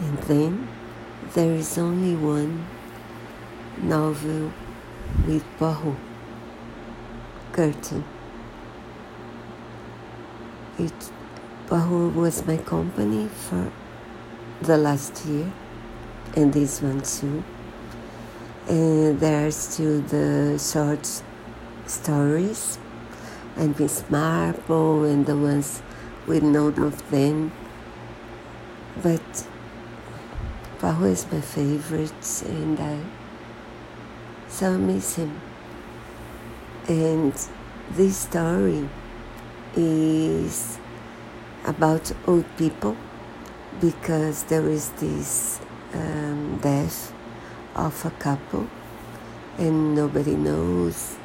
And then there is only one novel with Poirot, Curtain. It, Poirot was my company for the last year and this one too. And there are still the short stories and Miss Marple and the ones with none of them. But Poirot is my favorite and I so miss him. And this story is about old people because there is this um, death of a couple and nobody knows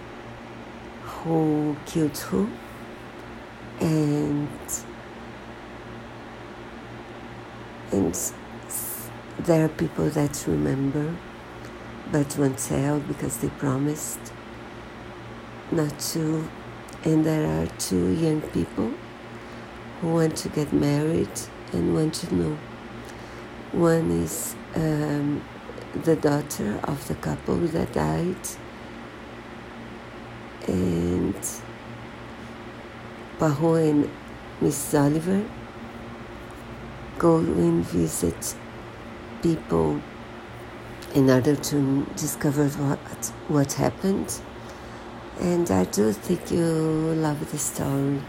who killed who and and there are people that remember but won't tell because they promised not to. And there are two young people who want to get married and want to know. One is um, the daughter of the couple that died, and Poirot and Miss Oliver go and visit people in order to discover what what happened. And I do think you love the story.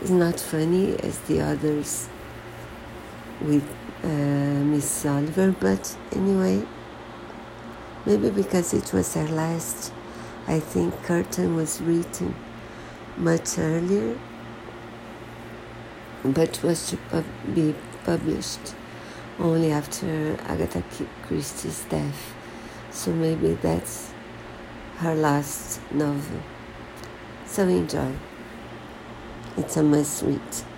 It's not funny as the others with uh, Miss Oliver, but anyway, maybe because it was her last, I think Curtain was written much earlier, but was to be published only after Agatha Christie's death. So maybe that's her last novel. So enjoy. It's a must read.